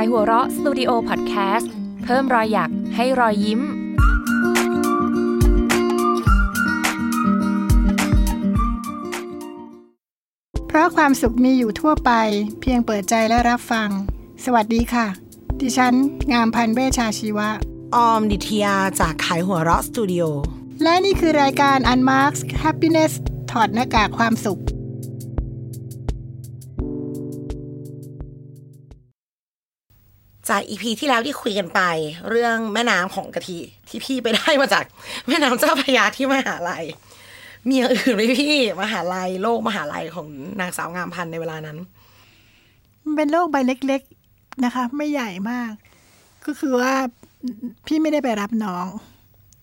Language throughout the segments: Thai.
ายหัวเราะสตูดิโอพอดแคสต์เพิ่มรอยหยักให้รอยยิ้ม เพราะความสุขมีอยู่ทั่วไป เพียงเปิดใจและรับฟัง สวัสดีค่ะ ดิฉัน งามพันธ์เวชชาชีวะ ออมดิทยาจากขายหัวเราะสตูดิโอและนี่คือรายการ Unmarked Happiness ถอดหน้ากากความสุข จากอีพีที่แล้วที่คุยกันไป เรื่องแม่น้ำของกะทิที่พี่ไปได้มาจาก แม่น้ำเจ้าพระยาที่มหาลัยมีอย่างอื่นไหมพี่มหาลัยโลกมหาลัยของนางสาวงามพันธ์ในเวลานั้น มันเป็นโรคใบเล็ก ๆนะคะ ไม่ใหญ่มาก ก็คือว่าพี่ไม่ได้ไปรับน้อง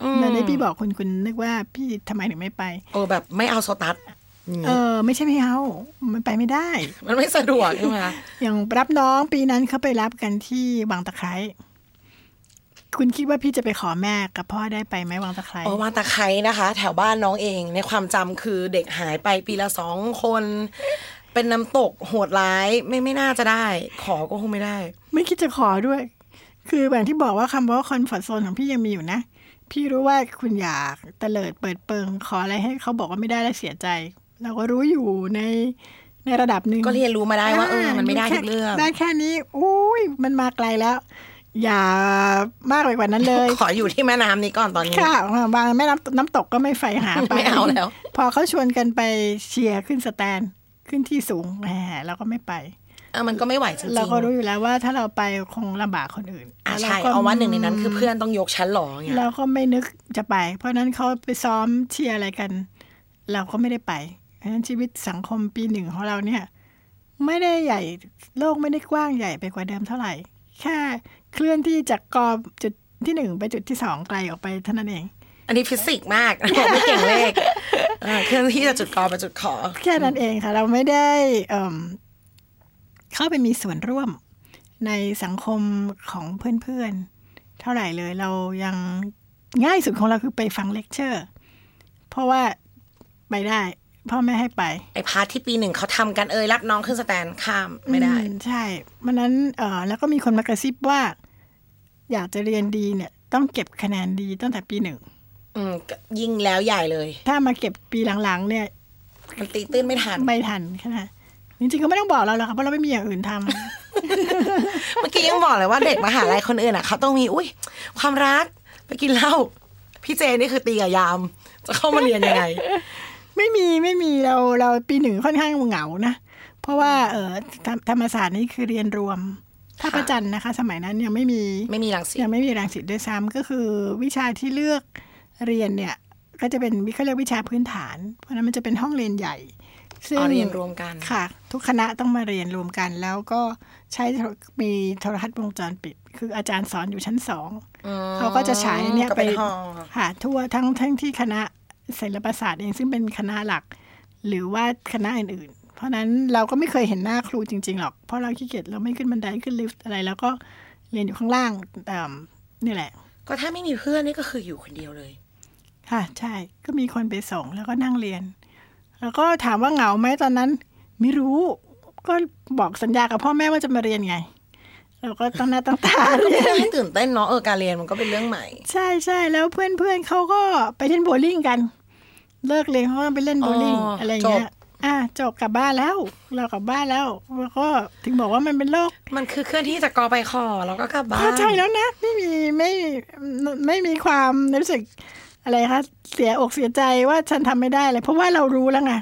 อืมตอนนี้พี่บอกคุณคุณนึกว่าพี่ทำไมถึงไม่ไปเออแบบไม่เอาโซตัสอย่าง เองี้อไม่ใช่ไม่เอามันไปไม่ได้ มันไม่สะดวกใช่ไหมคะอย่างรับน้องปีนั้นเขาไปรับกันที่วังตะไคร้คุณคิดว่าพี่จะไปขอแม่กับพ่อได้ไปไหมวังตะไคร้โอ้วางตะไคร้นะคะ แถวบ้านน้องเอง ในความจำคือเด็กหายไปปีละสองคน เป็นน้ำตกโหดร้ายไม่ไม่น่าจะได้ ขอก็คงไม่ได้ ไม่คิดจะขอด้วย คือแบบที่บอกว่าคำว่าคอนฟอร์ z โซนของพี่ยังมีอยู่นะ พี่รู้ว่าคุณอยากเตลิดเปิดเปิงขออะไรให้เขาบอกว่าไม่ได้แล้วเสียใจ เราก็รู้อยู่ในในระดับหนึ่งก็เรียนรู้มาได้ว่าเออมันไม่ได้แค่ทุกเรื่องได้แค่นี้อุ้ยมันมาไกลแล้ว อย่ามากไปกว่านั้นเลย ขออยู่ที่แม่น้ำนี้ก่อนตอนนี้ค่ะบางแม่น้ำน้ำตกก็ไม่ไฟหาไปไม่เอาแล้ว พอเขาชวนกันไปเชียร์ขึ้นสแตนขึ้นที่สูงแหมเราก็ไม่ไปเออมันก็ไม่ไหวจริงๆเราก็รู้อยู่แล้วว่าถ้าเราไปคงลำบากคนอื่นอะแล้วใช่ก็เอาว่าหนึ่งในนั้นคือเพื่อนต้องยกชั้นหรออย่างเงี้ยเราก็ไม่นึกจะไป เพราะฉะนั้นเขาไปซ้อมเชียร์อะไรกัน เราก็ไม่ได้ไปเพราะฉะนั้นชีวิตสังคมปีหนึ่งของเราเนี่ยไม่ได้ใหญ่โลกไม่ได้กว้างใหญ่ไปกว่าเดิมเท่าไหร่ แค่เคลื่อนที่จากกอจุดที่หนึ่งไปจุดที่สองไกลออกไปเท่านั้นเอง อันนี้ฟิสิกส์มากผมไม่เก่งเลขเออเคลื่อนที่จากจุดกอไปจุดขอ แค่นั้นเองค่ะ เราไม่ได้เอิ่มเข้าไปมีส่วนร่วมในสังคมของเพื่อนๆ เท่าไหร่เลยเรายังง่ายสุดของเราคือไปฟังเลคเชอร์ เพราะว่าไปได้ พ่อแม่ให้ไป ไอพาร์ทที่ปีหนึ่งเขาทำกันเอยรับน้องขึ้น stand ข้ามไม่ได้อืใช่มันนั้นเออแล้วก็มีคนมากระซิบว่า อยากจะเรียนดีเนี่ย ต้องเก็บคะแนนดีตั้งแต่ปีหนึ่งอืมก็ยิ่งแล้วใหญ่เลย ถ้ามาเก็บปีหลังๆ เนี่ย มันตีตื้นไม่ทัน ไม่ทันขนาดจริงๆก็ไม่ต้องบอกเราหรอกค่ะเพราะเราไม่มีอย่างอื่นทำเมื่อกี้ยังบอกเลยว่าเด็กมหาลัยคนอื่นอะเขาต้องมีอุ้ยความรักไปกินเหล้าพี่เจนี่คือตีกับยาม จะเข้ามาเรียนยังไง ไม่มีไม่มีเราเราปีหนึ่งค่อนข้างเหงานะ เพราะว่าเออธรรมธรรมศาสตร์นี่คือเรียนรวมท่าประจันทร์นะคะ สมัยนั้นยังไม่มีไม่มีรังสิตยังไม่มีรังสิตด้วยซ้ำก็คือวิชาที่เลือกเรียนเนี่ย ก็จะเป็นวิเขาเรียกวิชาพื้นฐาน เพราะฉะนั้นมันจะเป็นห้องเรียนใหญ่ซึ่งอ๋อเรียนรวมกันค่ะ ทุกคณะต้องมาเรียนรวมกัน แล้วก็ใช้โทรมีโทรทัศน์วงจรปิด คืออาจารย์สอนอยู่ชั้นสองอืมเขาก็จะฉายอันเนี้ยก็ไปเป็นห้องค่ะทั่วทั้งทั้งที่คณะ ศิลปศาสตร์เองซึ่งเป็นคณะหลัก หรือว่าคณะอื่นๆ เพราะฉะนั้นเราก็ไม่เคยเห็นหน้าครูจริง ๆ หรอก เพราะเราขี้เกียจเราไม่ขึ้นบันไดขึ้นลิฟต์อะไร แล้วก็เรียนอยู่ข้างล่างเอิ่มนี่แหละ ก็ถ้าไม่มีเพื่อนนี่ก็คืออยู่คนเดียวเลย ค่ะ ใช่ก็มีคนไปส่งแล้วก็นั่งเรียน แล้วก็ถามว่าเหงาไหมตอนนั้น ไม่รู้ก็บอกสัญญากับพ่อแม่ว่าจะมาเรียนไง เราก็ตั้งหน้าตั้งตาเรียนให้ตื่นเต้นเนาะเออการเรียนมันก็เป็นเรื่องใหม่ ใช่ใช่แล้วเพื่อนเพื่อนเขาก็ไปเล่นโบว์ลิ่งกัน เลิกเรียนเขาก็ไปเล่นโบว์ลิ่งอ๋อออะไรอย่างเงี้จยบอะจบกลับบ้านแล้ว เรากลับบ้านแล้วแล้วก็ถึงบอกว่ามันเป็นโรคมันคือเคลื่อนที่จากกอไปคอแล้วก็กลับบ้านเข้าใจแล้วนะ ไม่มีไม่ไม่มีความรู้สึกอะไรคะเสียอกเสียใจว่าฉันทำไม่ได้เลยเพราะว่าเรารู้แล้วไง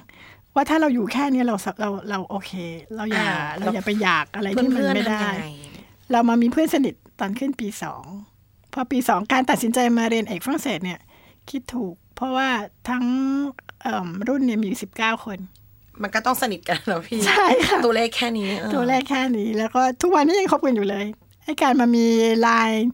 ว่าถ้าเราอยู่แค่เนี้ยเราเราเราโอเค เราอย่าเราอย่าไปอยากอะไรที่มันเพื่อนไม่ๆได้ทำยังไงเรามามีเพื่อนสนิทตอนขึ้นปีสองพอปีสองการตัดสินใจมาเรียนเอกฝรั่งเศสเนี่ย คิดถูก เพราะว่าทั้งเอิ่มรุ่นเนี่ยมีสิบเก้าคน มันก็ต้องสนิทกันแล้วพี่ ใช่ค่ะ ตัวเลขแค่นี้เออตัวแรกแค่นี้ แล้วก็ทุกวันนี้ยังคบกันอยู่เลยไอ้การมามีไลน์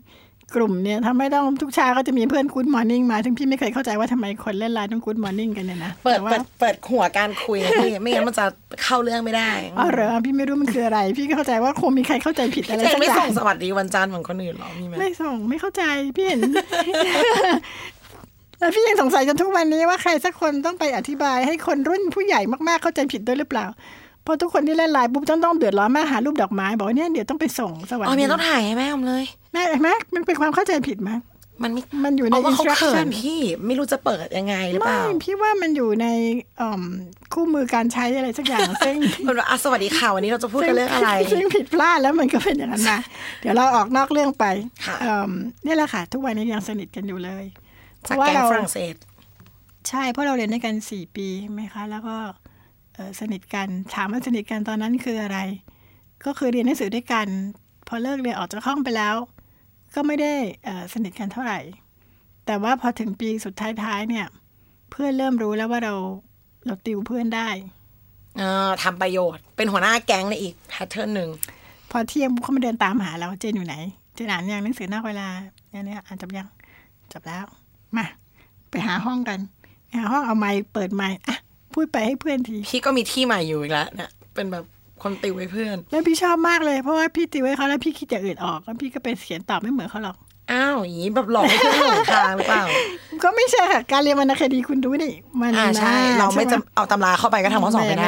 กลุ่มเนี่ยทำให้ต้องทุกเช้าก็จะมีเพื่อน good morning มาซึ่งพี่ไม่เคยเข้าใจว่าทำไมคนเล่นไลน์ต้อง good morning กันเนี่ยนะ เปิดแต่ว่าเปิดเปิดหัวการคุยนะพี่ไม่งั้นมันจะเข้าเรื่องไม่ได้ อ๋อเหรอพี่ไม่รู้มันคืออะไร พี่ก็เข้าใจว่าคงมีใครเข้าใจผิดอะไรเจสักไม่อย่าส่งงสวัสดีวันจันทร์เหมือนคนอื่นหรอมีไหมไม่ส่งไม่เข้าใจพี่เห็น แล้วพี่ยังสงสัยจนทุกวันนี้ว่าใครสักคนต้องไปอธิบายให้คนรุ่นผู้ใหญ่มากๆเข้าใจผิดด้วยหรือเปล่าเพราะทุกคนที่เล่นไลน์ปุ๊บต้องต้องเดือดร้อนมากหารูปดอกไม้บอกว่าเนี่ยเดี๋ยวต้องไปส่งสวัสอ๋อดีเมียต้องถ่ายให้แม่อมเลยแม่เห็นไหมมันเป็นความเข้าใจผิดไหมมันไม่มันอยู่ในเอาว่าเขาเขิ instruction นพี่ไม่รู้จะเปิดยังไงหรือเปไม่ล่าพี่ว่ามันอยู่ในอ่อมคู่มือการใช้อะไรสักอย่างซึ่งมันว่าอะสวัสดีค่ะวันนี้เราจะพูดกันเรื่องอะไร ซึ่งผิดพลาดแล้วมันก็เป็นอย่างนั้นนะเดี๋ยวเราออกนอกเรื่องไปค่ะเอิ่มเนี่ยแหละค่ะ ทุกวันนี้ยังสนิทกันอยู่เลยเพ จากราะว่าแก๊งเราฝรั่งเศส ใช่เพราะเราเรียนด้วยกันสี่ปีใช่ไหมคะ แล้วก็เอ่อสนิทกันถามว่าสนิทกันตอนนั้นคืออะไร ก็คือเรียนหนังสือด้วยกัน พอเลิกเรียนออกจากห้องไปแล้ว ก็ไม่ได้เอ่อสนิทกันเท่าไหร่ แต่ว่าพอถึงปีสุดท้ายๆเนี่ย เพื่อนเริ่มรู้แล้วว่าเราเราติวเพื่อนได้เออทำประโยชน์ เป็นหัวหน้าแก๊งในอีกแพทเทิร์นหนึ่งพอเที่ยงเขามาเดินตามหาเราเจนอยู่ไหนเจนอ่านยังหนังสือนอกเวลาเนี่ยเนี่ยอ่านจบยังจบแล้ว มา ไปหาห้องกันหาห้องเอาไมค์เปิดไมค์อะพูดไปให้เพื่อนที พี่ก็มีที่ใหม่อยู่อีกแล้วเนี่ยเป็นแบบคนติวให้เพื่อน แล้วพี่ชอบมากเลยเพราะว่าพี่ติวให้เขาแล้วพี่คิดอย่างอื่นออกแล้วพี่ก็ไปเขียนตอบไม่เหมือนเขาหรอก อ้าวอย่างนี้แบบหลอกให้เพื่อนหลงทางหรือเปล่า ก็ไม่ใช่ค่ะ การเรียนวรรณคดีคุณดูนี่มันอ่าใช่น่เราไม่ใช่จะหเอาตำราเข้าไปก็ทำข้อสอบไม่ได้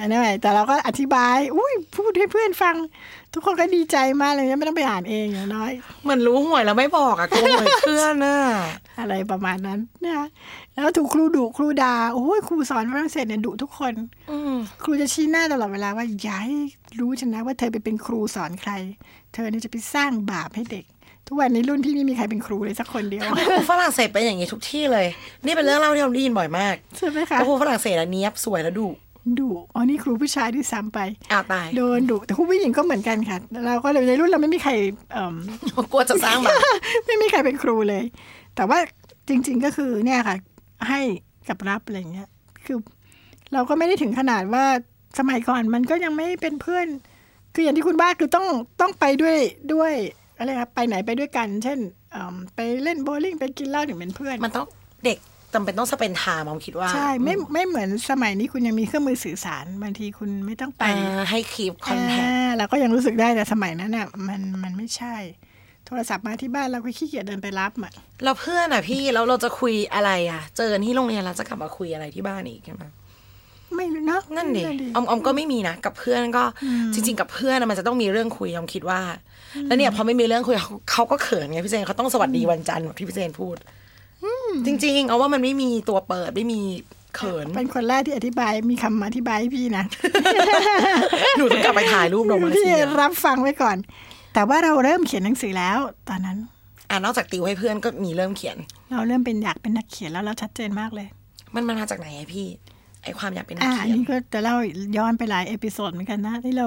อันนี้ไม่แต่เราก็อธิบาย อุ้ยพูดให้เพื่อนฟัง ทุกคนก็ดีใจมากเลยไม่ต้องไปอ่านเองอย่างน้อยเหมือนรู้หวยแล้วไม่บอกอะโกงหวยเพื่อนน่ะอะไรประมาณนั้นนะคะแล้วถูกครูดุครูด่าโอ้ยครูสอนฝรั่งเศสเนี่ยดุทุกคนอืมครูจะชี้หน้าตลอดเวลาว่าอย่าให้รู้ฉันนะว่าเธอไปเป็นครูสอนใคร เธอเนี่ยจะไปสร้างบาปให้เด็ก ทุกวันนี้รุ่นพี่ไม่มีใครเป็นครูเลยสักคนเดียวครูฝรั่งเศสเป็นอย่างนี้ทุกที่เลย นี่เป็นเรื่องเล่าที่เราได้ยินบ่อยมากใช่ไหมคะว่าครูฝรั่งเศสอะเนี้ยบสวยแล้วดุดุอ๋อนี่ครูผู้ชายด้วยซ้ำไปอ้าวตายโดนดุแต่ครูผู้หญิงก็เหมือนกันค่ะ เราก็เลยในรุ่นเราไม่มีใครเอิ่มกลัวจะสร้างแบบไม่มีใครเป็นครูเลย แต่ว่าจริง ๆก็คือเนี่ยค่ะ ให้กับรับอะไรอย่างเงี้ย คือ เราก็ไม่ได้ถึงขนาดว่าสมัยก่อนมันก็ยังไม่เป็นเพื่อน คืออย่างที่คุณบ้าคือต้องต้องไปด้วยด้วย อะไรครับไปไหนไปด้วยกัน เช่นเอิ่มไปเล่นโบว์ลิ่งไปกินเหล้าถึงเป็นเพื่อน มันต้องเด็กจำเป็นต้อง spend time ผมคิดว่า ใช่ไม่ไม่เหมือนสมัยนี้คุณยังมีเครื่องมือสื่อสาร บางทีคุณไม่ต้องไปอ่าให้ keep contact อ่าเราก็ยังรู้สึกได้แต่สมัยนั้นน่ะมันมันไม่ใช่ โทรศัพท์มาที่บ้านเราก็ขี้เกียจเดินไปรับอะแล้วเพื่อนอะพี่แล้วเราจะคุยอะไรอะเจอกันที่โรงเรียนแล้วจะกลับมาคุยอะไรที่บ้านอีกใช่ไหม ไม่รู้เนาะนั่นดิออมออมก็ไม่มีนะกับเพื่อนก็จริง ๆ กับเพื่อนอะมันจะต้องมีเรื่องคุยออมคิดว่า แล้วเนี่ยพอไม่มีเรื่องคุยเขาเขาก็เขินไงพี่เจนเขาต้องสวัสดีวันจันทร์แบบที่พี่เจนพูดจริงๆเอาว่ามันไม่มีตัวเปิดไม่มีเขินเป็นคนแรกที่อธิบายมีคำอธิบายให้พี่นะหนูถึงกลับไปถ่ายรูปลงมาพี่เสียรับฟังไว้ก่อน แต่ว่าเราเริ่มเขียนหนังสือแล้ว ตอนนั้น อ่านอกจากติวให้เพื่อนก็มีเริ่มเขียน เราเริ่มเป็นอยากเป็นนักเขียนแล้วเราชัดเจนมากเลย มันมันมาจากไหนอะพี่ ไอความอยากเป็นนักอ่าเขียนนี่ก็จะเล่าย้อนไปหลาย episode เหมือนกันนะ ที่เรา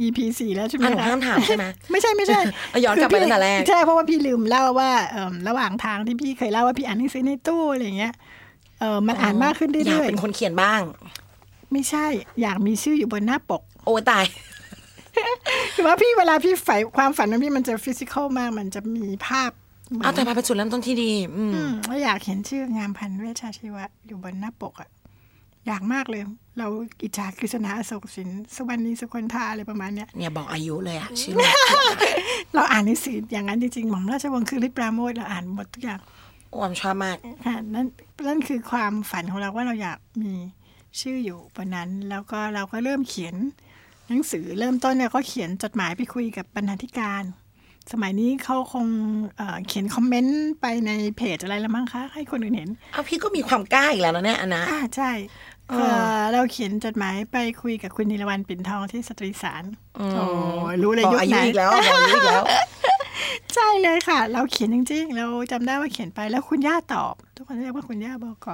EP สี่แล้วใช่ไหมอะหนูคะห้ามถามใช่ไหมไม่ใช่ไม่ใช่เอาย้อนกลับไปตั้งแต่แรกใช่เพราะว่าพี่ลืมเล่าว่าเอิ่มระหว่างทางที่พี่เคยเล่าว่าพี่อ่านหนังสือในตู้อะไรอย่างเงี้ยเออมันอ่านมากขึ้นอยากเรื่อยเป็นคนเขียนบ้างๆไม่ใช่อยากมีชื่ออยู่บนหน้าปก โอ้ตายคือว่าพี่เวลาพี่ใฝ่ความฝันของพี่มันจะฟิสิกอลมากมันจะมีภาพเหมือนเอาแต่มาเป็นจุดเริ่มต้นที่ดี อืมอืมว่าอยากเห็นชื่องามพันธุ์เวชชาชีวะอยู่บนหน้าปกอะ อยากมากเลย เราอิจฉากฤษณาอโศกสินสุวรรณีสุคนธาอะไรประมาณเนี้ยเนี่ยบอกอายุเลยอะชื่อมันเราอ่านหนังสืออย่างนั้นจริงๆหม่อมราชวงศ์คือฤทธิ์ปราโมทเราอ่านหมดทุกอย่างโอ้อมชอบมากค่ะนั่นนั่นคือความฝันของเราว่าเราอยากมีชื่ออยู่บนนั้น แล้วก็เราก็เริ่มเขียนหนังสือเริ่มต้นเนี่ยก็เขียนจดหมายไปคุยกับบรรณาธิการ สมัยนี้เขาคงเอ่อเขียนคอมเมนต์ไปในเพจอะไรละมั้งคะ ให้คนอื่นเห็นเอาพี่ก็มีความกล้าอีกแล้วนะเนี่ยอันนะอ่าใช่ เออเอ่อเราเขียนจดหมายไปคุยกับคุณนิรวันปิ่นทองที่สตรีสารอืมโอ้รู้เลยบอกยุคอาไหยุนอีกแล้วบอกอายุอีกแล้ว ใช่เลยค่ะ เราเขียนจริงๆ เราจำได้ว่าเขียนไปแล้วคุณย่าตอบ ทุกคนเรียกว่าคุณย่าบก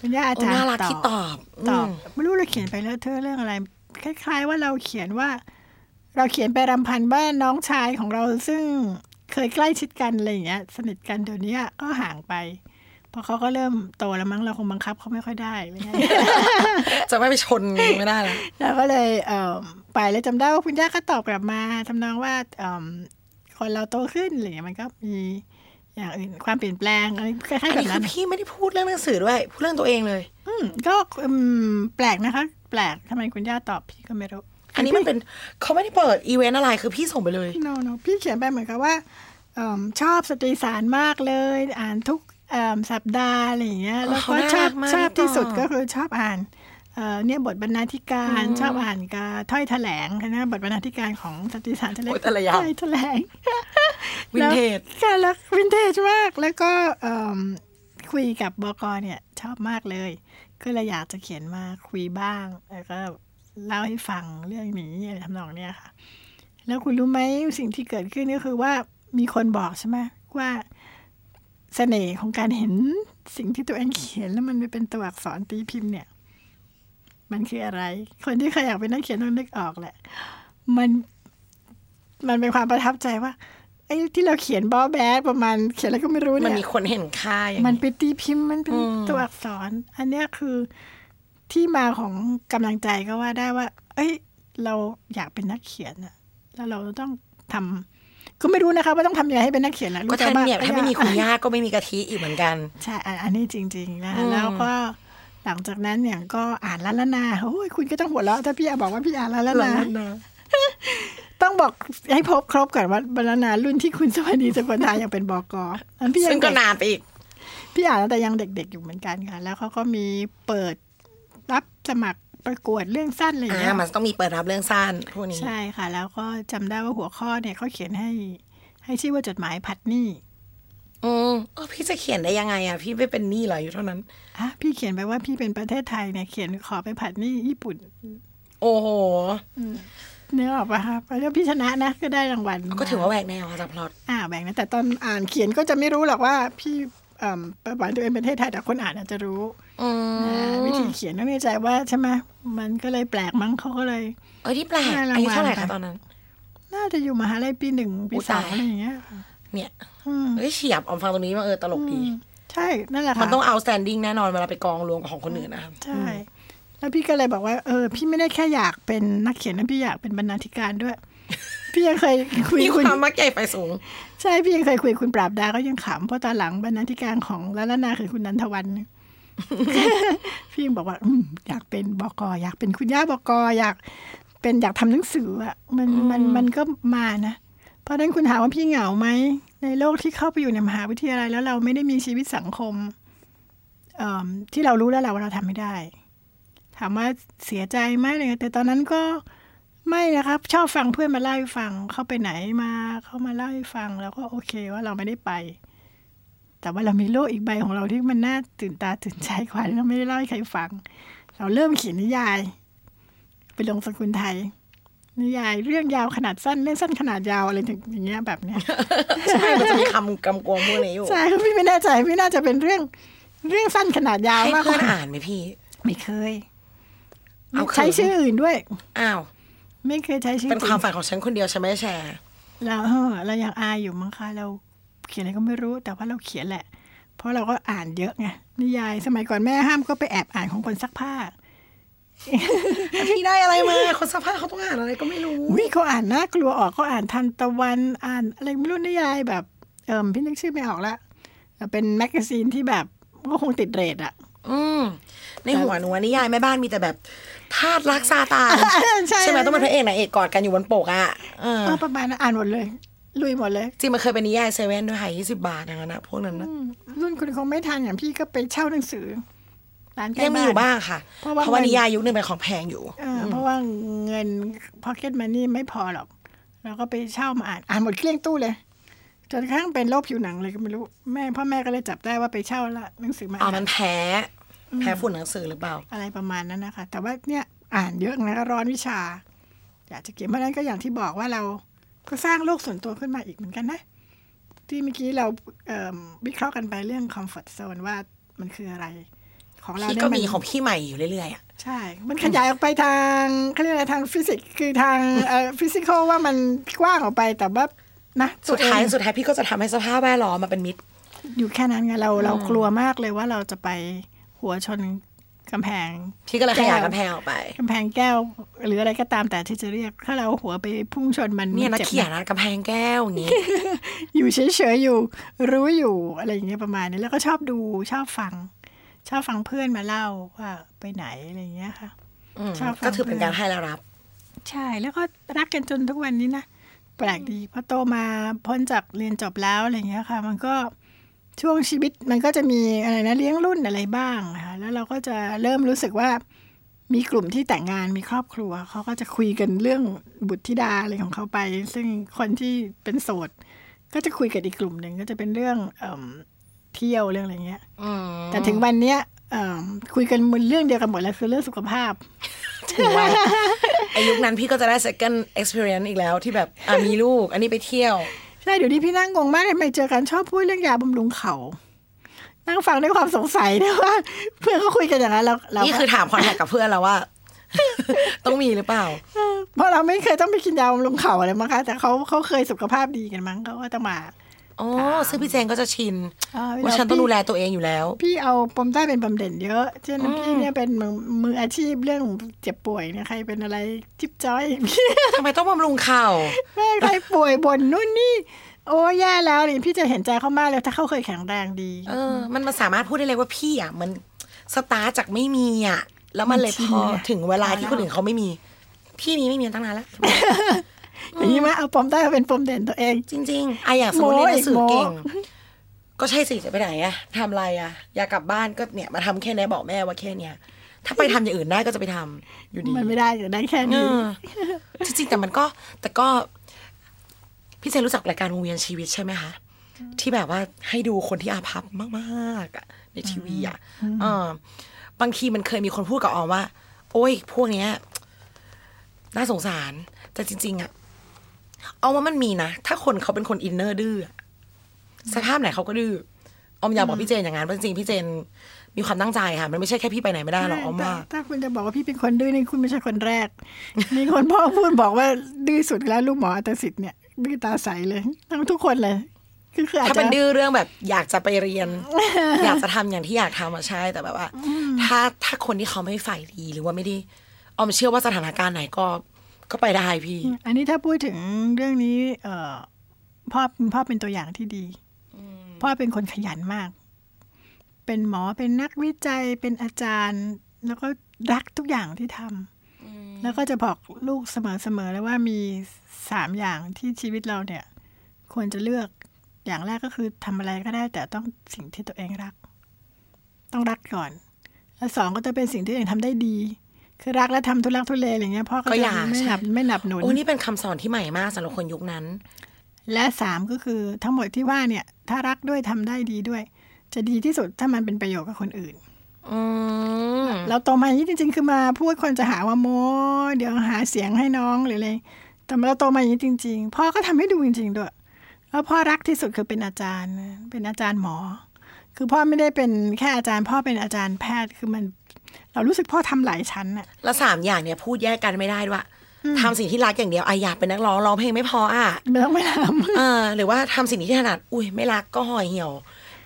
คุณย่าอาโอ้จารย์น่ารักตอบที่ตอบตอบมไม่รู้เราเขียนไปแล้วเธอเรื่องอะไร คล้าย ๆ ว่าเราเขียนว่า เราเขียนไปรำพันว่าน้องชายของเราซึ่งเคยใกล้ชิดกันอะไรอย่างเงี้ย สนิทกันเดี๋ยวนี้ก็ห่างไปเพราะเขาก็เริ่มโตแล้วมั้งเราคงบังคับเขาไม่ค่อยได้อะไรเงี้ยจะไม่ไปชนไม่ได้แล้วเราก็เลยเอ่อไปแล้วจำได้ว่าคุณย่าก็ตอบกลับมาทำนองว่าเอิ่มคนเราโตขึ้นอะไรอย่างเงี้ยมันก็มีอย่างอื่นความเปลี่ยนแปลงอะไรคล้ายอันๆแบนี้บคืนั้อนพี่ไม่ได้พูดเรื่องหนังสือด้วยพูดเรื่องตัวเองเลย อืมก็อืมแปลกนะคะ แปลกทำไมคุณย่าตอบพี่ก็ไม่รู้อันนี้มันเป็นเขาไม่ได้เปิดอีเวนต์อะไรคือพี่ส่งไปเลย no no พี่เขียนไปเหมือนกับว่าเอิ่มชอบสตรีสารมากเลย อ่านทุกเอิ่ม สัปดาห์อะไรอย่างเงี้ยแล้วก็เขาน่าชอบรักมากชอบที่สุดต่อก็คือชอบอ่านเอ่อเนี่ยบทบรรณาธิการชอบอ่านกาถ้อยแถลงนะบทบรรณาธิการของสนติสารทะเลโอ้ยแต่ละอย่างถ้อยแถลงวินเทจแล้วค่ะแล้ววินเทจมากแล้วก็เอิ่มคุยกับบกเนี่ยชอบมากเลย ก็เลยอยากจะเขียนมาคุยบ้าง แล้วก็เล่าให้ฟังเรื่องนี้อะไรทำนองเนี้ยค่ะ แล้วคุณรู้ไหมสิ่งที่เกิดขึ้นก็คือว่ามีคนบอกใช่ไหมว่า เสน่ห์ของการเห็นสิ่งที่ตัวเองเขียนแล้วมันเป็นตัวอักษรตีพิมพ์เนี่ย มันคืออะไร คนที่เคยอยากเป็นนักเขียนต้องนึกออกแหละ มันมันเป็นความประทับใจว่าไอ้ที่เราเขียนบอแบดประมาณ เขียนอะไรก็ไม่รู้มันเนี่มียคนเห็นค่าอย่างมันนี้เป็นตีพิมพ์มันเป็นอืมตัวอักษร อันเนี้ยคือที่มาของกำลังใจก็ว่าได้ว่า เอ้ย เราอยากเป็นนักเขียนอะแล้วเราต้องทำ ก็ไม่รู้นะคะว่าต้องทำยังไงให้เป็นนักเขียนนะรู้ก็แต่ท่านว่าเนี่ยถ้าไม่มีคุณย่าก็ไม่มีกะทิอีกเหมือนกัน ใช่ อันอันนี้จริง ๆ นะอืมแล้วก็หลังจากนั้นเนี่ยก็อ่านล้านละนาโอ้ยคุณก็ต้องหัวเราะถ้าพี่อาบอกว่าพี่อ่านล้านละนาต้องบอกให้พบครบก่อนว่าบรรณารุ่นที่คุณสวัสดีสกุลทายังเป็นบกอันพี่ยัซึ่งงก็เด็กนานไปอีก พี่อ่านตั้งแต่ยังเด็กๆอยู่เหมือนกันค่ะ แล้วเขาก็มีเปิดรับสมัคร ประกวดเรื่องสั้นอะไรอย่างเงี้อ่ายมันต้องมีเปิดรับเรื่องสั้นพวกนี้ ใช่ค่ะ แล้วก็จำได้ว่าหัวข้อเนี่ยเขาเขียนให้ ให้ชื่อว่าจดหมายผัดหนี้อืมเออพี่จะเขียนได้ยังไงอะ พี่ไม่เป็นหนี้เหรออยู่เท่านั้นอะพี่เขียนไปว่าพี่เป็นประเทศไทยเนี่ยเขียนขอไปผัดหนี้ญี่ปุ่น โอ้โหเนื้อออกปะคะแล้วพี่ชนะนะก็ได้รางวัลก็ถือว่าแหวกแนวค่ะจากพล็อตอ่าแบ่งนะแต่ตอนอ่านเขียนก็จะไม่รู้หรอกว่าพี่เอ่อ ประวัติตัวเองเป็นประเทศไทยแต่คนอ่านอาจจะรู้อืมอ่าวิธีเขียนต้องในใจว่าใช่ไหมมันก็เลยแปลกมั้งเขาก็เลยเออที่แปลกให้รางวัลอายุเท่าไหร่ไปคะตอนนั้น น่าจะอยู่มหาลัยปีหนึ่งปีอุ๊ยสองตายอะไรอย่างเงี้ย เนี่ยอืมเอ้ยเฉียบออมฟังตรงนี้มาเออตลกดี ใช่นั่นแหละค่ะมันต้อง outstanding แน่นอนเวลาไปกองรวมกับของคนอื่นนะครับใช่แล้วพี่ก็เลยบอกว่าเออพี่ไม่ได้แค่อยากเป็นนักเขียนนะพี่อยากเป็นบรรณาธิการด้วย พี่ยังเคยคุยมีคุณความมักใหญ่ไฟสูง ใช่พี่ยังเคยคุยคุณปราบดาก็ยังขำเพราะตอนหลังบรรณาธิการของล้านนาคือคุณนันทวันพี่ยังบอกว่าอืมอยากเป็นบกอยากเป็นคุณย่าบกอยาก เป็นอยากทำหนังสืออะ มันมันมันก็มานะเพราะฉะนั้นคุณถามว่าพี่เหงาไหมในโลกที่เข้าไปอยู่ในมหาวิทยาลัยแล้วเราไม่ได้มีชีวิตสังคมเอิ่มที่เรารู้แล้วแหละว่าเราทำไม่ได้ ถามว่าเสียใจไหมอะไรเงี้ยแต่ตอนนั้นก็ ไม่นะครับ ชอบฟังเพื่อนมาเล่าให้ฟังเขาไปไหนมาเขามาเล่าให้ฟังแล้วก็โอเคว่าเราไม่ได้ไป แต่ว่าเรามีโลกอีกใบของเราที่มันน่าตื่นตาตื่นใจกว่าที่เราไม่ได้เล่าให้ใครฟัง เราเริ่มเขียนนิยาย ไปลงสกุลไทย นิยาย เรื่องยาวขนาดสั้นเรื่องสั้นขนาดยาวอะไรอย่างเงี้ยแบบเนี้ยใช่มันจะมีคำกำกวมพวกนี้อยู่ใช่พี่ไม่แน่ใจพี่น่าจะเป็นเรื่องเรื่องสั้นขนาดยาวให้มากกเพื่อนว่าอ่านไหมพี่ ไม่เคย เอาคืนใช้ชื่ออื่นด้วย อ้าว ไม่เคยใช้ชื่อเป็นความจริงฝันของฉันคนเดียวฉันไม่ได้แชร์เราเออเรายังอายอยู่มั้งคะเราเขียนอะไรก็ไม่รู้แต่ว่าเราเขียนแหละ เพราะเราก็อ่านเยอะไงนิยาย สมัยก่อนแม่ห้ามก็ไปแอบอ่านของคนซักผ้าพี่ได้อะไรมา คนสภาพเขาต้องอ่านอะไรก็ไม่รู้อุ้ยเขาอ่านน่ากลัวออกเขาอ่านทันตะวันอ่านอะไรไม่รู้นิยายแบบเอิมพี่นึกชื่อไม่ออกละแต่เป็น magazine ที่แบบก็คงติด rate อะอืมในหัวหนูอะนิยายแม่บ้านมีแต่แบบ ทาสรักซาตานใช่ใช่ไหมต้องเป็นพระเอกนางเอกกอดกันอยู่บนปกอะเออเออประมาณนั้นอ่านหมดเลย ลุยหมดเลย จริงมันเคยเป็นนิยายเซเว่นด้วยค่ะยี่สิบบาทอย่างนั้นนะพวกนั้นนะอืมรุ่นคุณคงไม่ทันอย่างพี่ก็ไปเช่าหนังสือร้านใกล้ยังมีอยู่บ้านบ้างค่ะ เพราะว่าเพราะว่ามันนิยายยุคนึงเป็นของแพงอยู่เออเพราะว่าเงิน pocket money ไม่พอหรอกเราก็ไปเช่ามาอ่านอ่านหมดเกลี้ยงตู้เลยจนกระทั่งเป็นโรคผิวหนังเลยก็ไม่รู้แม่พ่อแม่ก็เลยจับได้ว่าไปเช่าละหนังสือมาอ๋ออ่านมันแพ้ แพ้ฝุ่นหนังสือหรือเปล่า อะไรประมาณนั้นนะคะ แต่ว่าเนี่ยอ่านเยอะนะร้อนวิชา อยากจะเขียนเพราะฉะนั้นก็อย่างที่บอกว่าเราก็สร้างโลกส่วนตัวขึ้นมาอีกเหมือนกันนะ ที่เมื่อกี้เราเอิ่มวิเคราะห์กันไปเรื่องคอมฟอร์ z โซนว่ามันคืออะไร ของเราพี่เนี่ยก็มันมีของพี่ใหม่อยู่เรื่อยๆอะใช่ มันขยายออกไปทางเขาเรียกอะไรทางฟิสิกส์คือทางเอ่อฟิสิกอลว่ามันกว้างออกไปแต่ว่านะสุดท้ายตัวเองสุดท้ายพี่ก็จะทำให้สภาพแวดล้อมมาเป็นมิตร อยู่แค่นั้นไงเราเรากลัวมากเลยว่าเราจะไป หัวชนกำแพง พี่ก็เลยขยายแก้วกำแพงออกไปกำแพงแก้ว หรืออะไรก็ตามแต่ที่จะเรียก ถ้าเราหัวไปพุ่งชนมันเนี่ยนักจ็บเขียนนะกำแพงแก้วอย่างงี้ อยู่เฉยๆอยู่ รู้อยู่อะไรอย่างเงี้ยประมาณนี้แล้วก็ชอบดูชอบฟัง ชอบฟังเพื่อนมาเล่าว่าไปไหนอะไรอย่างเงี้ยค่ะอืมชอบฟังก็ถือเป็นการให้และรับ ใช่แล้วก็รักกันจนทุกวันนี้นะแปลกดีพอโตมาพ้นจากเรียนจบแล้วอะไรอย่างเงี้ยค่ะ มันก็ ช่วงชีวิตมันก็จะมีอะไรนะเลี้ยงรุ่นอะไรบ้างนะคะแล้วเราก็จะเริ่มรู้สึกว่ามีกลุ่มที่แต่งงานมีครอบครัว เขาก็จะคุยกันเรื่องบุตรธิดาอะไรของเขาไป ซึ่งคนที่เป็นโสด ก็จะคุยกันอีกกลุ่มหนึ่งก็จะเป็นเรื่องเอิ่มเที่ยวเรื่องอะไรเงี้ยอืมแต่ถึงวันเนี้ยเอิ่มคุยกันมันเรื่องเดียวกันหมดแล้วคือเรื่องสุขภาพถึงวันอายุคนั้นพี่ก็จะได้ second experience อีกแล้วที่แบบอะมีลูก อันนี้ไปเที่ยว ใช่เดี๋ยวนี้พี่นั่งงงมากเลยทำไมเจอกันชอบพูดเรื่องยาบำรุงเขานั่งฟังด้วยความสงสัยนะว่า เพื่อนเขาคุยกันอย่างนั้นแล้วเรานี่ก็คือถามคอนแทคกับเพื่อนแล้วว่า ต้องมีหรือเปล่า เพราะเราไม่เคยต้องไปกินยาบำรุงเขาอะไรมั้งคะแต่เขาเขาเคยสุขภาพดีกันมั้งเขาก็จะมา อ๋อซึ่งพี่เจนก็จะชินอ่าเวลาว่าฉันต้องพี่ดูแลตัวเองอยู่แล้ว พี่เอาปมใต้เป็นปมเด่นเยอะ เช่นพี่เนี่ยเป็นมือมืออาชีพเรื่องเจ็บป่วยเนี่ยใครเป็นอะไรจิ๊บจ้อยพี่ทำไมต้องบำรุงเข่าแม่ใครป่วยบ่นนู่นนี่โอ้แย่แล้วนี่พี่จะเห็นใจเขามากเลยถ้าเขาเคยแข็งแรงดี เออ มันมันสามารถพูดได้เลยว่าพี่อะมันสตาร์ทจากไม่มีอะแล้วมันเลยมันชิพนอไงถึงเวลาที่คนอื่นเขาไม่มี พี่มีไม่มีตั้งนานแล้ว อย่างนี้ไหมเอาปมใต้มาเป็นปมเด่นตัวเอง จริงๆไอะอย่างสมมติโม้เรียนหนังสืออีกโม้เก่ง ก็ใช่สิจะไปไหนอะทำอะไรอะอยากกลับบ้านก็เนี่ยมาทำแค่เนี้ยบอกแม่ว่าแค่เนี้ยถ้าไปทำอย่างอื่นได้ก็จะไปทำอยู่ดีมันไม่ได้อยู่ได้แค่เอนี้อจริงๆแต่มันก็ แต่ก็ พี่เจนรู้จักรายการวงเวียนชีวิตใช่ไหมคะที่แบบว่าให้ดูคนที่อาภัพมากๆอะในทีวีอะเออบางทีมันเคยมีคนพูดกับออมว่า โอ้ย พวกเนี้ย น่าสงสาร แต่จริง ๆอะ เอาว่ามันมีนะ ถ้าคนเขาเป็นคนอินเนอร์ดื้ออะสภาพไหนเขาก็ดื้อออมอยากบอกพี่เจนอย่างนั้นเพราะจริงๆพี่เจนมีความตั้งใจค่ะ มันไม่ใช่แค่พี่ไปไหนไม่ได้หรอกออมถ้าว่า ถ้าคุณจะบอกว่าพี่เป็นคนดื้อนี่คุณไม่ใช่คนแรก มีคนพ่อพูดบอกว่าดื้อสุดแล้วลูกหมออัตสิทธิ์เนี่ยดื้อตาใสเลยทั้งทุกคนเลยคือคืออาจถ้าจะเป็นดื้อเรื่องแบบอยากจะไปเรียน อยากจะทำอย่างที่อยากทำอะใช่แต่แบบว่า ถ้าถ้าคนที่เขาไม่ใฝ่ดีหรือว่าไม่ได้ออมเชื่อว่าสถานการณ์ไหนก็ ก็ไปได้พี่ อันนี้ถ้าพูดถึงเรื่องนี้ เอ่อพ่อพ่อเป็นตัวอย่างที่ดีพ่อเป็นคนขยันมาก เป็นหมอเป็นนักวิจัยเป็นอาจารย์ แล้วก็รักทุกอย่างที่ทำแล้วก็จะบอกลูกเสมอๆเลยว่ามีสามอย่างที่ชีวิตเราเนี่ย ควรจะเลือกอย่างแรกก็คือทำอะไรก็ได้ แต่ต้องสิ่งที่ตัวเองรัก ต้องรักก่อน แล้วสองก็จะเป็นสิ่งที่ตัวเองทำได้ดี คือรักและทำทุลักทุเลอะไรเงี้ยพ่อก็ก็จะอย่าไม่ใช่หนับไม่หนับหนุนโอ้นี่เป็นคำสอนที่ใหม่มากสำหรับคนยุคนั้น และสามก็คือทั้งหมดที่ว่าเนี่ย ถ้ารักด้วยทำได้ดีด้วย จะดีที่สุดถ้ามันเป็นประโยชน์กับคนอื่นอืมเราโตมาอย่างนี้จริง ๆ คือมาพูดคนจะหาว่าโมเดี๋ยวหาเสียงให้น้องหรืออะไรแต่เราโตมาอย่างนี้จริง ๆ พ่อก็ทำให้ดูจริง ๆ ด้วยแล้วพ่อรักที่สุดคือเป็นอาจารย์นะเป็นอาจารย์หมอ คือพ่อไม่ได้เป็นแค่อาจารย์ พ่อเป็นอาจารย์แพทย์คือมัน เรารู้สึกพ่อทำหลายชั้นอะแล้วสามอย่างเนี่ยพูดแยกกันไม่ได้ด้วยทำสิ่งที่รักอย่างเดียวอะอยากเป็นนักร้องร้องเพลงไม่พออะไม่ต้องไม่ทเออหรือว่าทำสิ่งที่ถนัดอุ้ยไม่รักก็ห่อเหี่ยว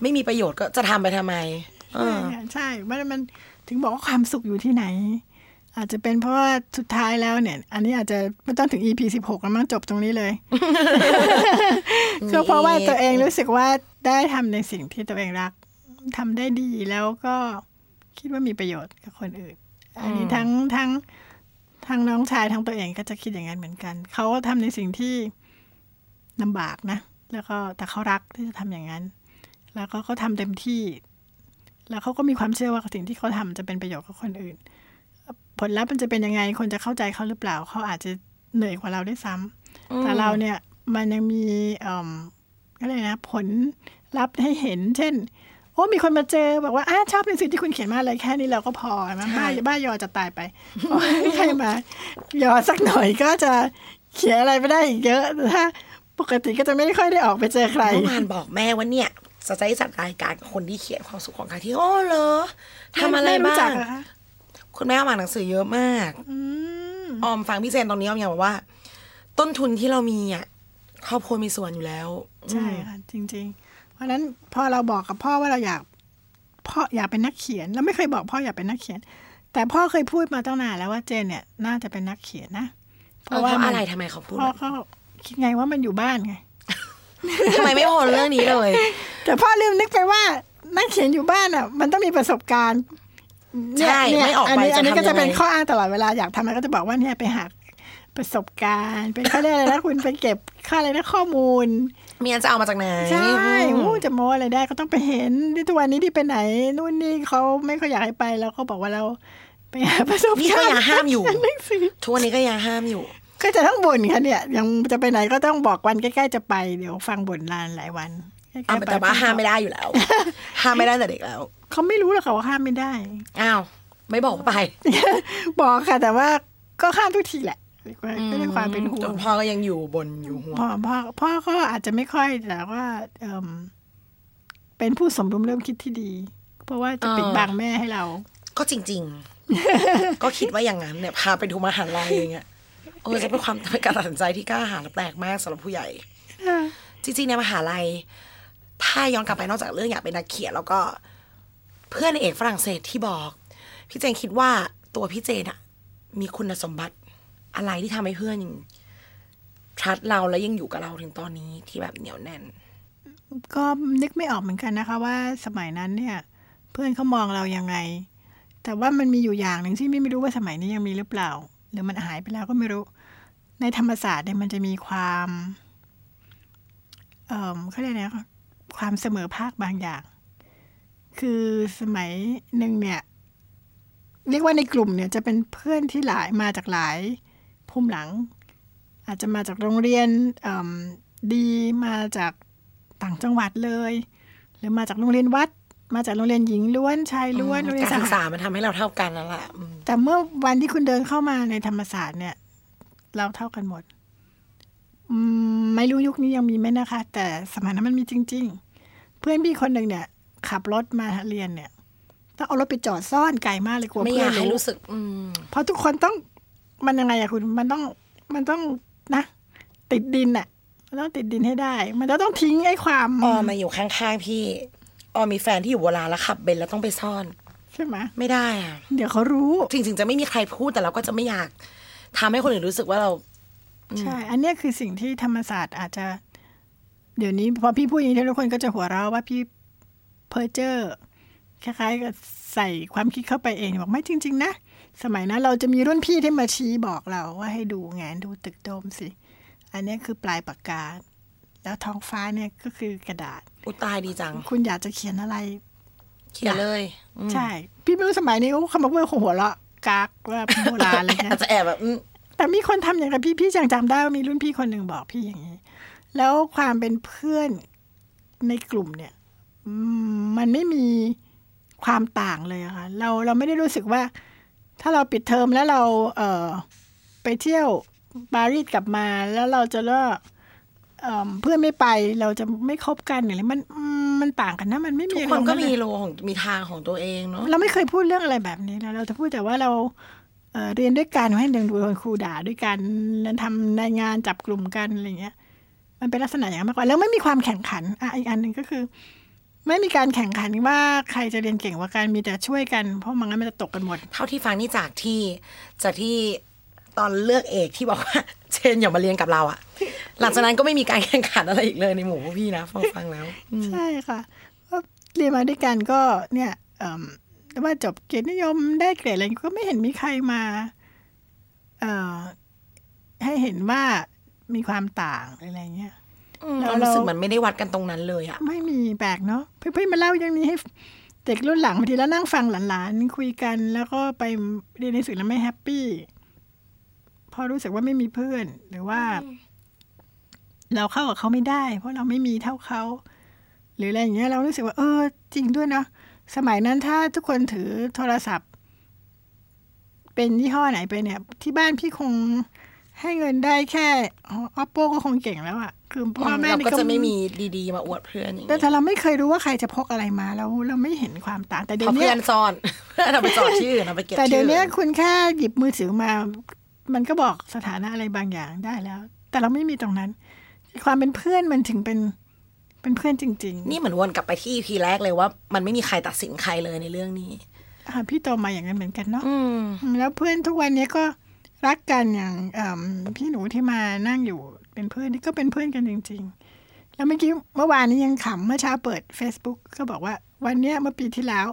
ไม่มีประโยชน์ก็จะทำไปทำไมำเออใช่ใช่มันมันถึงบอกว่าความสุขอยู่ที่ไหน อาจจะเป็นเพราะว่าสุดท้ายแล้วเนี่ย อันนี้อาจจะไม่ต้องถึง EP สิบหกแล้วมั้งจบตรงนี้เลยก็เพราะว่าตัวเองรู้สึกว่าได้ทำในสิ่งที่ตัวเองรักทำได้ดีแล้วก็ คิดว่ามีประโยชน์กับคนอื่น อันนี้ทั้งทั้งทั้งน้องชายทั้งตัวเองก็จะคิดอย่างนั้นเหมือนกัน เขาก็ทำในสิ่งที่ลำบากนะ แล้วก็แต่เขารักที่จะทำอย่างนั้น แล้วก็เขาทำเต็มที่ แล้วเขาก็มีความเชื่อว่าสิ่งที่เขาทำจะเป็นประโยชน์กับคนอื่น ผลลัพธ์มันจะเป็นยังไง คนจะเข้าใจเขาหรือเปล่า เขาอาจจะเหนื่อยกว่าเราด้วยซ้ำแต่เราเนี่ยมันยังมีเอ่ออะไรนะผลลัพธ์ให้เห็น เช่นโอ้มีคนมาเจอบอกว่าอ้าชอบในสิ่งที่คุณเขียนมาเลยแค่นี้เราก็พอนะบ้าบ้ายอจะตายไปโอ้ยใครมายอสักหน่อยก็จะเขียนอะไรไม่ได้อีกเยอะแต่ถ้าปกติก็จะไม่ค่อยได้ออกไปเจอใครเมื่อวานบอกแม่ว่าเนี่ยจะได้จัดรายการกับคนที่เขียนความสุขของใครที่อ๋อเหรอทำอะไรม่บ้าจักงเหรอคะคุณแม่อ่านหนังสือเยอะมากอืมออมฟังพี่เจนตรงนี้ออมอยากบอกว่า ต้นทุนที่เรามีอะครอบครัวมีส่วนอยู่แล้ว ใช่ค่ะจริงๆเพ ราะฉะนั้นพอเราบอกกับพ่อว่าเราอยากพ่ออยากเป็นนักเขียน เราไม่เคยบอกพ่ออยากเป็นนักเขียน แต่พ่อเคยพูดมาตั้งนานแล้วว่าเจนเนี่ย น่าจะเป็นนักเขียนนะเพราะว่ามันอะไรทำไมเขาพูดพ่อเขาคิดไงว่ามันอยู่บ้านไงทำไมไม่โอนเรื่องนี้เลย แต่พ่อลืมนึกไปว่านักเขียนอยู่บ้านอะ มันต้องมีประสบการณ์เนี่ยใช่เนี่ยไม่ออกอันไปนี้จะอันนี้ทำก็จะยังเป็นไงข้ออ้างตลอดเวลาอยากทำอะไรก็จะบอกว่าเนี่ยไปหาประสบการณ์ เป็นเขาเรียกอะไรนะคุณไปเก็บค่าอะไรนะข้อมูล เมียจะเอามาจากไหน ใช่อืมอู้จะโม้อะไรได้ก็ต้องไปเห็นที่ทุกวันนี้ที่ไปไหน นู่นนี่เขาไม่ค่อยอยากให้ไปแล้วเขาบอกว่าเราไปหาประสบนี่ก็การณ์ยังห้ามอยู่หนังสือทุกวันนี้ก็ยังห้ามอยู่ ก็จะต้องบ่นค่ะเนี่ย ยังจะไปไหนก็ต้องบอกวันใกล้ๆจะไปเดี๋ยวฟังบ่นลานหลายวันใกล้ๆอะไปแต่ว่าห้ามไม่ได้อยู่แล้ว ห้ามไม่ได้แต่เด็กแล้วเขาไม่รู้หรอกค่ะว่าห้ามไม่ได้ อ้าว ไม่บอกว่าไป บอกค่ะ แต่ว่าก็ห้ามทุกทีแหละ ก็ด้วยความเป็นห่วจงนพ่อก็ยังอยู่บนอยู่หัวพ่อพ่อพ่อก็อาจจะไม่ค่อยแต่ว่าเอิ่มเป็นผู้สมรู้ร่วมคิดที่ดี เพราะว่าจะปิดบังแม่ให้เรา ก็จริง ๆ ก็คิดว่าอย่างนั้นเนี่ยพาไปดูมหาลัยอย่างเงี้ยเออจะเป็นความเป็นการตัดสินใจที่กล้าหาญและแปลกมากสำหรับผู้ใหญ่จริงๆในมหาลัย ถ้าย้อนกลับไปนอกจากเรื่องอยากเป็นนักเขียนแล้วก็ เพื่อนในเอกฝรั่งเศสที่บอก พี่เจนคิดว่าตัวพี่เจนอะมีคุณสมบัติ อะไรที่ทำให้เพื่อนยังทัดเราและยังอยู่กับเราถึงตอนนี้ที่แบบเหนียวแน่น ก็นึกไม่ออกเหมือนกันนะคะ ว่าสมัยนั้นเนี่ย เพื่อนเขามองเรายังไง แต่ว่ามันมีอยู่อย่างหนึ่งที่ไม่รู้ว่าสมัยนี้ยังมีหรือเปล่า หรือมันหายไปแล้วก็ไม่รู้ ในธรรมศาสตร์เนี่ยมันจะมีความ เอ่อเขาเรียกอะไรนะความเสมอภาคบางอย่าง คือสมัยหนึ่งเนี่ย เรียกว่าในกลุ่มเนี่ยจะเป็นเพื่อนที่หลายมาจากหลาย ภูมิหลัง อาจจะมาจากโรงเรียนเอิ่มดีมาจากต่างจังหวัดเลย หรือมาจากโรงเรียนวัด มาจากโรงเรียนหญิงล้วนชายล้วนโรงเรียนการสศึกหษามันทำให้เราเท่ากันนั่นแหละอืมแต่เมื่อวันที่คุณเดินเข้ามาในธรรมศาสตร์เนี่ย เราเท่ากันหมดอืมไม่รู้ยุคนี้ยังมีไหมนะคะ แต่สมัยนั้นมันมีจริง ๆ เพื่อนพี่คนหนึ่งเนี่ย ขับรถมาเรียนเนี่ยต้องเอารถไปจอดซ่อนไกลมากเลยกลัวไม่อเพื่อยานกให้รู้รู้สึกอืมเพราะทุกคนต้อง มันยังไงอะคุณมันต้องมันต้องนะ ติดดินอะมันต้องติดดินให้ได้ มันจะต้องทิ้งไอ้ความออมาอยู่ข้างๆพี่ออมีแฟนที่อยู่โบราณแล้วขับเบนซ์แล้วต้องไปซ่อน ใช่ไหมไม่ได้อะเดี๋ยวเขารู้จริงๆจะไม่มีใครพูดแต่เราก็จะไม่อยากทำให้คนอื่นรู้สึกว่าเราใช่ อันเนี้ยคือสิ่งที่ธรรมศาสตร์อาจจะ เดี๋ยวนี้พอพี่พูดอย่างนี้ทุกคนก็จะหัวเราะว่าพี่เพ้อเจอร์คล้ายๆกับใส่ความคิดเข้าไปเองบอกไม่จริง ๆ นะ สมัยนั้นเราจะมีรุ่นพี่ที่มาชี้บอกเราว่าให้ดูงานดูตึกโดมสิ อันเนี้ยคือปลายปากกา แล้วท้องฟ้าเนี่ยก็คือกระดาษ อุยตายดีจัง คุณอยากจะเขียนอะไร เขียนเลยอืมใช่ พี่ไม่รู้สมัยนี้เขามาเพื่อหัวเราะกากว่าโบราณอะไรเงี้ยอาจจะแอบแบบอืมแต่มีคนทำอย่างกับพี่พี่จังจำได้ว่ามีรุ่นพี่คนหนึ่งบอกพี่อย่างนี้ แล้วความเป็นเพื่อนในกลุ่มเนี่ยอืมมันไม่มีความต่างเลยอะค่ะเราเราไม่ได้รู้สึกว่า ถ้าเราปิดเทอมแล้วเราเออไปเที่ยวปารีสกลับมาแล้วเราจะเลิกเอิ่มเพื่อนไม่ไปเราจะไม่คบกันอะไรมันอืมมันต่างกันนะมันไม่ทุมีกคนก็มีอารณ์โลของมีทางของตัวเองเนาะเราไม่เคยพูดเรื่องอะไรแบบนี้นะเราจะพูดแต่ว่าเราเอ่อเรียนด้วยกันให้เดินดูคนครูด่าด้วยกันแล้วทำในงานจับกลุ่มกันอะไรเงี้ย มันเป็นลักษณะอย่างนั้นมากกว่าแล้วไม่มีความแข่งขันอะอีกอันหนึ่งก็คือ ไม่มีการแข่งขันว่าใครจะเรียนเก่งกว่ากันมีแต่ช่วยกันเพราะมันงั้นมันจะตกกันหมด เท่าที่ฟังนี่จากที่จากที่ตอนเลือกเอกที่บอกว่าเชนอย่ามาเรียนกับเราอะหลังจากนั้นก็ไม่มีการแข่งขันอะไรอีกเลยในหมู่พวกพี่นะฟังฟังแล้วอืมใช่ค่ะก็เรียนมาด้วยกันก็เนี่ยเอิ่มว่าจบเกียรตินิยมได้เกรดอะไรก็ไม่เห็นมีใครมาเอ่อให้เห็นว่ามีความต่างอะไรเงี้ยแล้ เราวรู้สึกเราเหมือนไม่ได้วัดกันตรงนั้นเลยอะไม่มีแปลกเนาะเพื่อนๆมาเล่าอย่างนี้ให้เด็กรุ่นหลังบางทีแล้วนั่งฟังหลานๆคุยกัน แล้วก็ไปเรียนหนังสือแล้วไม่แฮปปี้เพอรู้สึกว่าไม่มีเพื่อนหรือว่า เราเข้ากับเขาไม่ได้ เพราะเราไม่มีเท่าเขา หรืออะไรอย่างเงี้ย เรารู้สึกว่า เออ จริงด้วยเนาะสมัยนั้นถ้าทุกคนถือโทรศัพท์ เป็นยี่ห้อไหนไปเนี่ย ที่บ้านพี่คงให้เงินได้แค่ออปโปก็คงเก่งแล้วอะ คือพ่อแม่เรานี่ก็จะไม่มีดีๆมาอวดเพื่อนอย่างแต่เงี้ยแต่เราไม่เคยรู้ว่าใครจะพกอะไรมาเราเราไม่เห็นความต่างแต่เดี๋ยเพวราะนี้เพื่อนซ่อนเพื่อนเอาไปจอดชื่อเอาไปเก็บแต่ชื่เดี๋ยวอนี้คุณแค่หยิบมือถือมา มันก็บอกสถานะอะไรบางอย่างได้แล้ว แต่เราไม่มีตรงนั้น ความเป็นเพื่อนมันถึงเป็นเป็นเพื่อนจริงนี่เหมือนวนกลับไปที่พีแรกเลยว่า มันไม่มีใครตัดสินใครเลยในเรื่องนี้ๆค่ะพี่โตมาอย่างนั้นเหมือนกันเนาะอืมแล้วเพื่อนทุกวันนี้ก็รักกันอย่างเอิ่มพี่หนูที่มานั่งอยู่ เป็นเพื่อนนี่ก็เป็นเพื่อนกันจริง ๆ แล้วเมื่อกี้เมื่อวานนี้ยังขำเมื่อเช้าเปิด Facebook ก็บอกว่า วันเนี้ยเมื่อปีที่แล้ว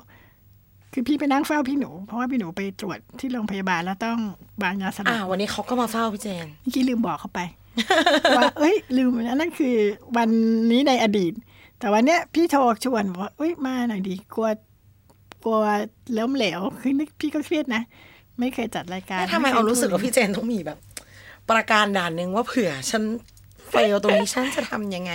คือพี่ไปนั่งเฝ้าพี่หนู เพราะว่าพี่หนูไปตรวจที่โรงพยาบาลแล้วต้องวางยาสลอ่าบวันนี้เขาก็มาเฝ้าพี่เจนเมื่อกี้ลืมบอกเขาไปว่าเอ้ย ลืมอันนั่นคือวันนี้ในอดีต แต่วันเนี้ยพี่โทรชวนบอกว่าเอ้ยมาหน่อยดีกลัวกลัวล้มเหลวคือนึกพี่ก็เครียดนะ ไม่เคยจัดรายการแล้วทำไมเอารู้สึกว่าพี่เจนต้องมีแบบ ประการด่านหนึ่งว่าเผื่อฉันเฟลตรงนี้ฉันจะทำยังไง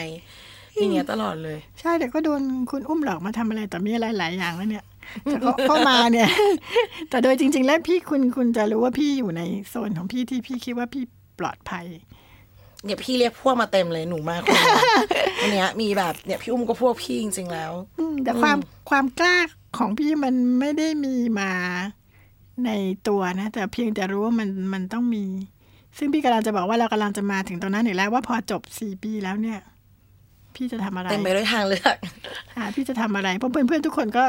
อย่างเงี้ยตลอดเลย ใช่แต่ก็โดนคุณอุ้มหลอกมาทำอะไรแต่มีอะไรหลายอย่างแล้วเนี่ยแต่ก็ก็มาเนี่ย แต่โดยจริง ๆ แล้วพี่คุณคุณจะรู้ว่าพี่อยู่ในโซนของพี่ที่พี่คิดว่าพี่ปลอดภัยเนี่ยพี่เรียกพวกมาเต็มเลยหนูมาคนเดียวอันเนี้ยมีแบบเนี่ยพี่อุ้มก็พวกพี่จริง ๆ แล้วอืมแต่ความความกล้าของพี่มันไม่ได้มีมาในตัวนะ แต่เพียงแต่รู้ว่ามันมันต้องมี ซึ่งพี่กำลังจะบอกว่าเรากำลังจะมาถึงตรงนั้นอีกแล้วว่าพอจบสี่ปีแล้วเนี่ย พี่จะทำอะไรเต็มไปด้วยทางเลือกอ่าพี่จะทำอะไรเพราะเพื่อนเพื่อนๆทุกคนก็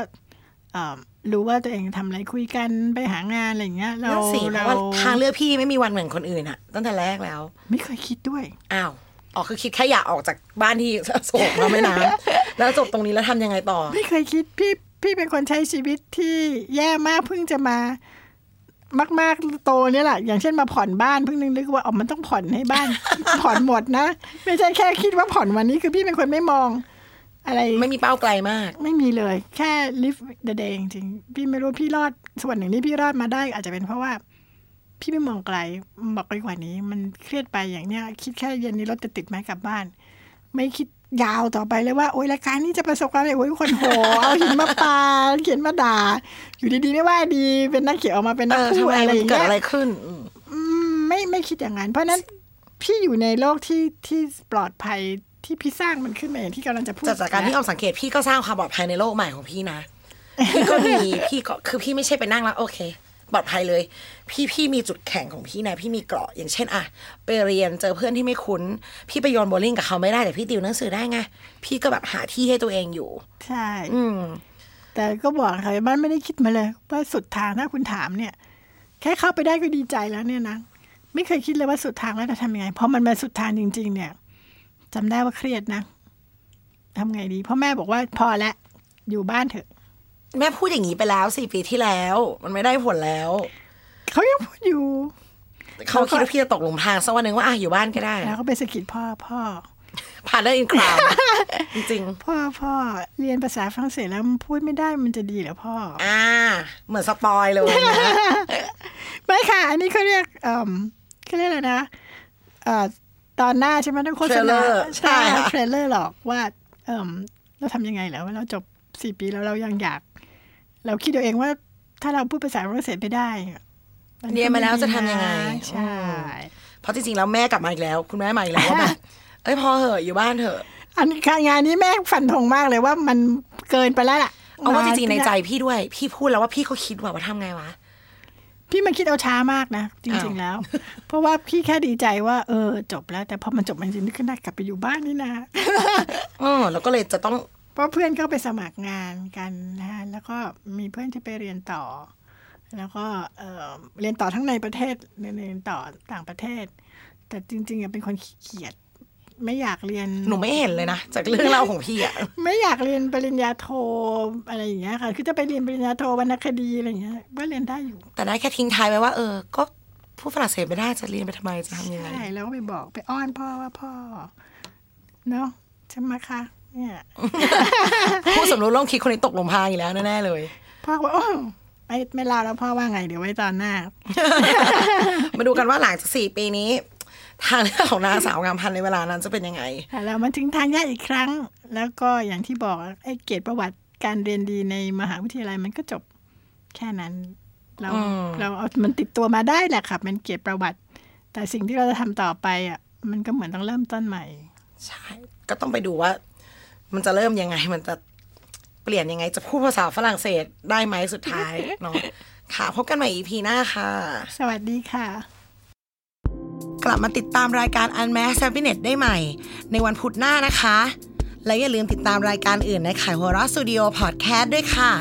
เอ่อรู้ว่าตัวเองทำอะไรคุยกันไปหางานอะไรอย่างเงี้ย เรานั่นสิเพเราราะว่าทางเลือกพี่ไม่มีวันเหมือนคนอื่นอะตั้งแต่แรกแล้ว ไม่เคยคิดด้วยอ้าวอ๋อคือคิดแค่อยากออกจากบ้านที่โศกมาไม่นานแล้วจบตรงนี้แล้วทำยังไงต่อ ไม่เคยคิดพี่พี่เป็นคนใช้ชีวิตที่แย่มากเพิ่งจะมา มาก ๆ โตเนี่ยแหละ อย่างเช่นมาผ่อนบ้านเพิ่งนึกว่าอ๋อมันต้องผ่อนให้บ้าน ผ่อนหมดนะ ไม่ใช่แค่คิดว่าผ่อนวันนี้คือพี่เป็นคนไม่มอง อะไรไม่มีเป้าไกลมาก ไม่มีเลย แค่ live the day จริงๆพี่ไม่รู้พี่รอดส่วนหนึ่งที่พี่รอดมาได้ อาจจะเป็นเพราะว่า พี่ไม่มองไกลบอกไปกว่านี้ มันเครียดไปอย่างเนี้ยคิดแค่เย็นนี้รถจะติดไหมกลับบ้าน ไม่คิด ยาวต่อไปเลยว่าโอ๊ยรายการนี้จะประสบความสำเร็จโอ้ยคนโหเอาหินมาปาเขียนมาด่า อยู่ดีๆไม่ว่าดีเป็นนักเขียนออกมาเป็นนัเอกอพูทำดไมอะไรมันอย่างเกิดเงี้ยอะไรขึ้นอืมอืมไม่ไม่คิดอย่างนั้น เพราะฉะนั้นพี่อยู่ในโลกที่ที่ปลอดภัยที่พี่สร้างมันขึ้นมาอย่างที่กำลังจะพูดจากจากการที่นะออมสังเกตพี่ก็สร้างความปลอดภัยในโลกใหม่ของพี่นะพี่ก็มีพี่ก็คือพี่ไม่ใช่ไปนั่งแล้วโอเค ปลอดภัยเลย พี่พี่มีจุดแข็งของพี่นะพี่มีเกราะอย่างเช่นอะไปเรียนเจอเพื่อนที่ไม่คุ้น พี่ไปโยนโบว์ลิ่งกับเขาไม่ได้แต่พี่ติวหนังสือได้ไงพี่ก็แบบหาที่ให้ตัวเองอยู่ ใช่ อืมแต่ก็บอกค่ะบ้านไม่ได้คิดมาเลยว่าสุดทางถ้าคุณถามเนี่ย แค่เข้าไปได้ก็ดีใจแล้วเนี่ยนะไม่เคยคิดเลยว่าสุดทางแล้วจะทำยังไงพอมันมาสุดทางจริง ๆ เนี่ยจำได้ว่าเครียดนะทำไงดี เพ่อแม่บอกว่าพอแล้วอยู่บ้านเถอะ แม่พูดอย่างนี้ไปแล้วสี่ปีที่แล้ว มันไม่ได้ผลแล้ว เขายังพูดอยู่เขาคิดว่าพี่จะตกหลุมพรางสักวันหนึ่งว่าอะอยู่บ้านก็ได้ แล้วก็ไปสะกิดพ่อพ่อผ่านได้อินคราวจริงพ่อพ่อเรียนภาษาฝรั่งเศสแล้วมันพูดไม่ได้มันจะดีเหรอพ่อๆอ่า เหมือน spoil เลยนะไม่ค่ะ อันนี้เขาเรียกเอ่อเขาเรียกอะไรนะเอ่อตอนหน้าใช่ไหมต้องโฆษณา Trailer ใช่ใช่ค่ะ trailer หรอกว่า เอ่อเราทำยังไงแล้วว่าเราจบสี่ปีแล้วเรายังอยาก เราคิดเอาเองว่าถ้าเราพูดภาษาฝรั่งเศสไม่ได้นก็เรียนมาแล้วจะทำยังไงใช่เพราะจริงๆแล้วแม่กลับมาอีกแล้ว คุณแม่มาอีกแล้วว่าแบบเอ้ยพอเหอะอยู่บ้านเถอะ อันนี้ค่ะงานนี้แม่ฟันธงมากเลยว่ามันเกินไปแล้วล่ะเอาว่าจริงๆในใจพี่ด้วย พี่พูดแล้วว่าพี่ก็คิดว่าว่าทำไงวะพี่มันคิดเอาช้ามากนะ จริง ๆแล้ว เพราะว่าพี่แค่ดีใจว่า เออ จบแล้ว แต่พอมันจบมันจริงๆนึกขึ้นได้กลับไปอยู่บ้านนี่นะเออแล้วก็เลยจะต้อง เพราะเพื่อนก็ไปสมัครงานกันนะฮะแล้วก็มีเพื่อนที่ไปเรียนต่อ แล้วก็เอ่อเรียนต่อทั้งในประเทศเรียนต่อต่างประเทศ แต่จริงๆอะเป็นคนขี้เกียจไม่อยากเรียน หนูไม่เห็นเลยนะ จากเรื่องเล่าของพี่อะไม่อยากเรียนปริญญาโทอะไรอย่างเงี้ยค่ะ คือจะไปเรียนปริญญาโทวรรณคดีอะไรอย่างเงี้ยก็เรียนได้อยู่ แต่ได้แค่ทิ้งท้ายไว้ว่า เออ ก็พูดฝรั่งเศสไม่ได้จะเรียนไปทำไมจะทำยังไงใช่แล้วก็ไปบอกไปอ้อนพ่อว่าพ่อ เนาะใช่ไหมคะ เนี่ยผู้สมรู้ร่วมคิดคนนี้ตกหลุมพรางอีกแล้วแน่ๆเลยพ่อก็ว่าโอ้ไม่ไม่เล่าแล้วพ่อว่าไงเดี๋ยวไว้ตอนหน้า มาดูกันว่าหลังจากสี่ปีนี้ ทางเลือกของนางสาวงามพันธุ์ในเวลานั้นจะเป็นยังไงค่ะเรามาถึงทางแยกอีกครั้ง แล้วก็อย่างที่บอกไอ้เกียรติประวัติการเรียนดีในมหาวิทยาลัยมันก็จบแค่นั้น เราอืมเราเอามันติดตัวมาได้แหละค่ะเป็นเกียรติประวัติ แต่สิ่งที่เราจะทำต่อไปอะมันก็เหมือนต้องเริ่มต้นใหม่ ใช่ ก็ต้องไปดูว่า มันจะเริ่มยังไง มันจะเปลี่ยนยังไง จะพูดภาษาฝรั่งเศสได้ไหมสุดท้ายเนาะค่ะ พบกันใหม่ EP หน้าค่ะ สวัสดีค่ะ กลับมาติดตามรายการ Unmasked Happiness ได้ใหม่ ในวันพุธหน้านะคะ และอย่าลืมติดตามรายการอื่นในขายหัวเราะสตูดิโอพอดแคสต์ด้วยค่ะ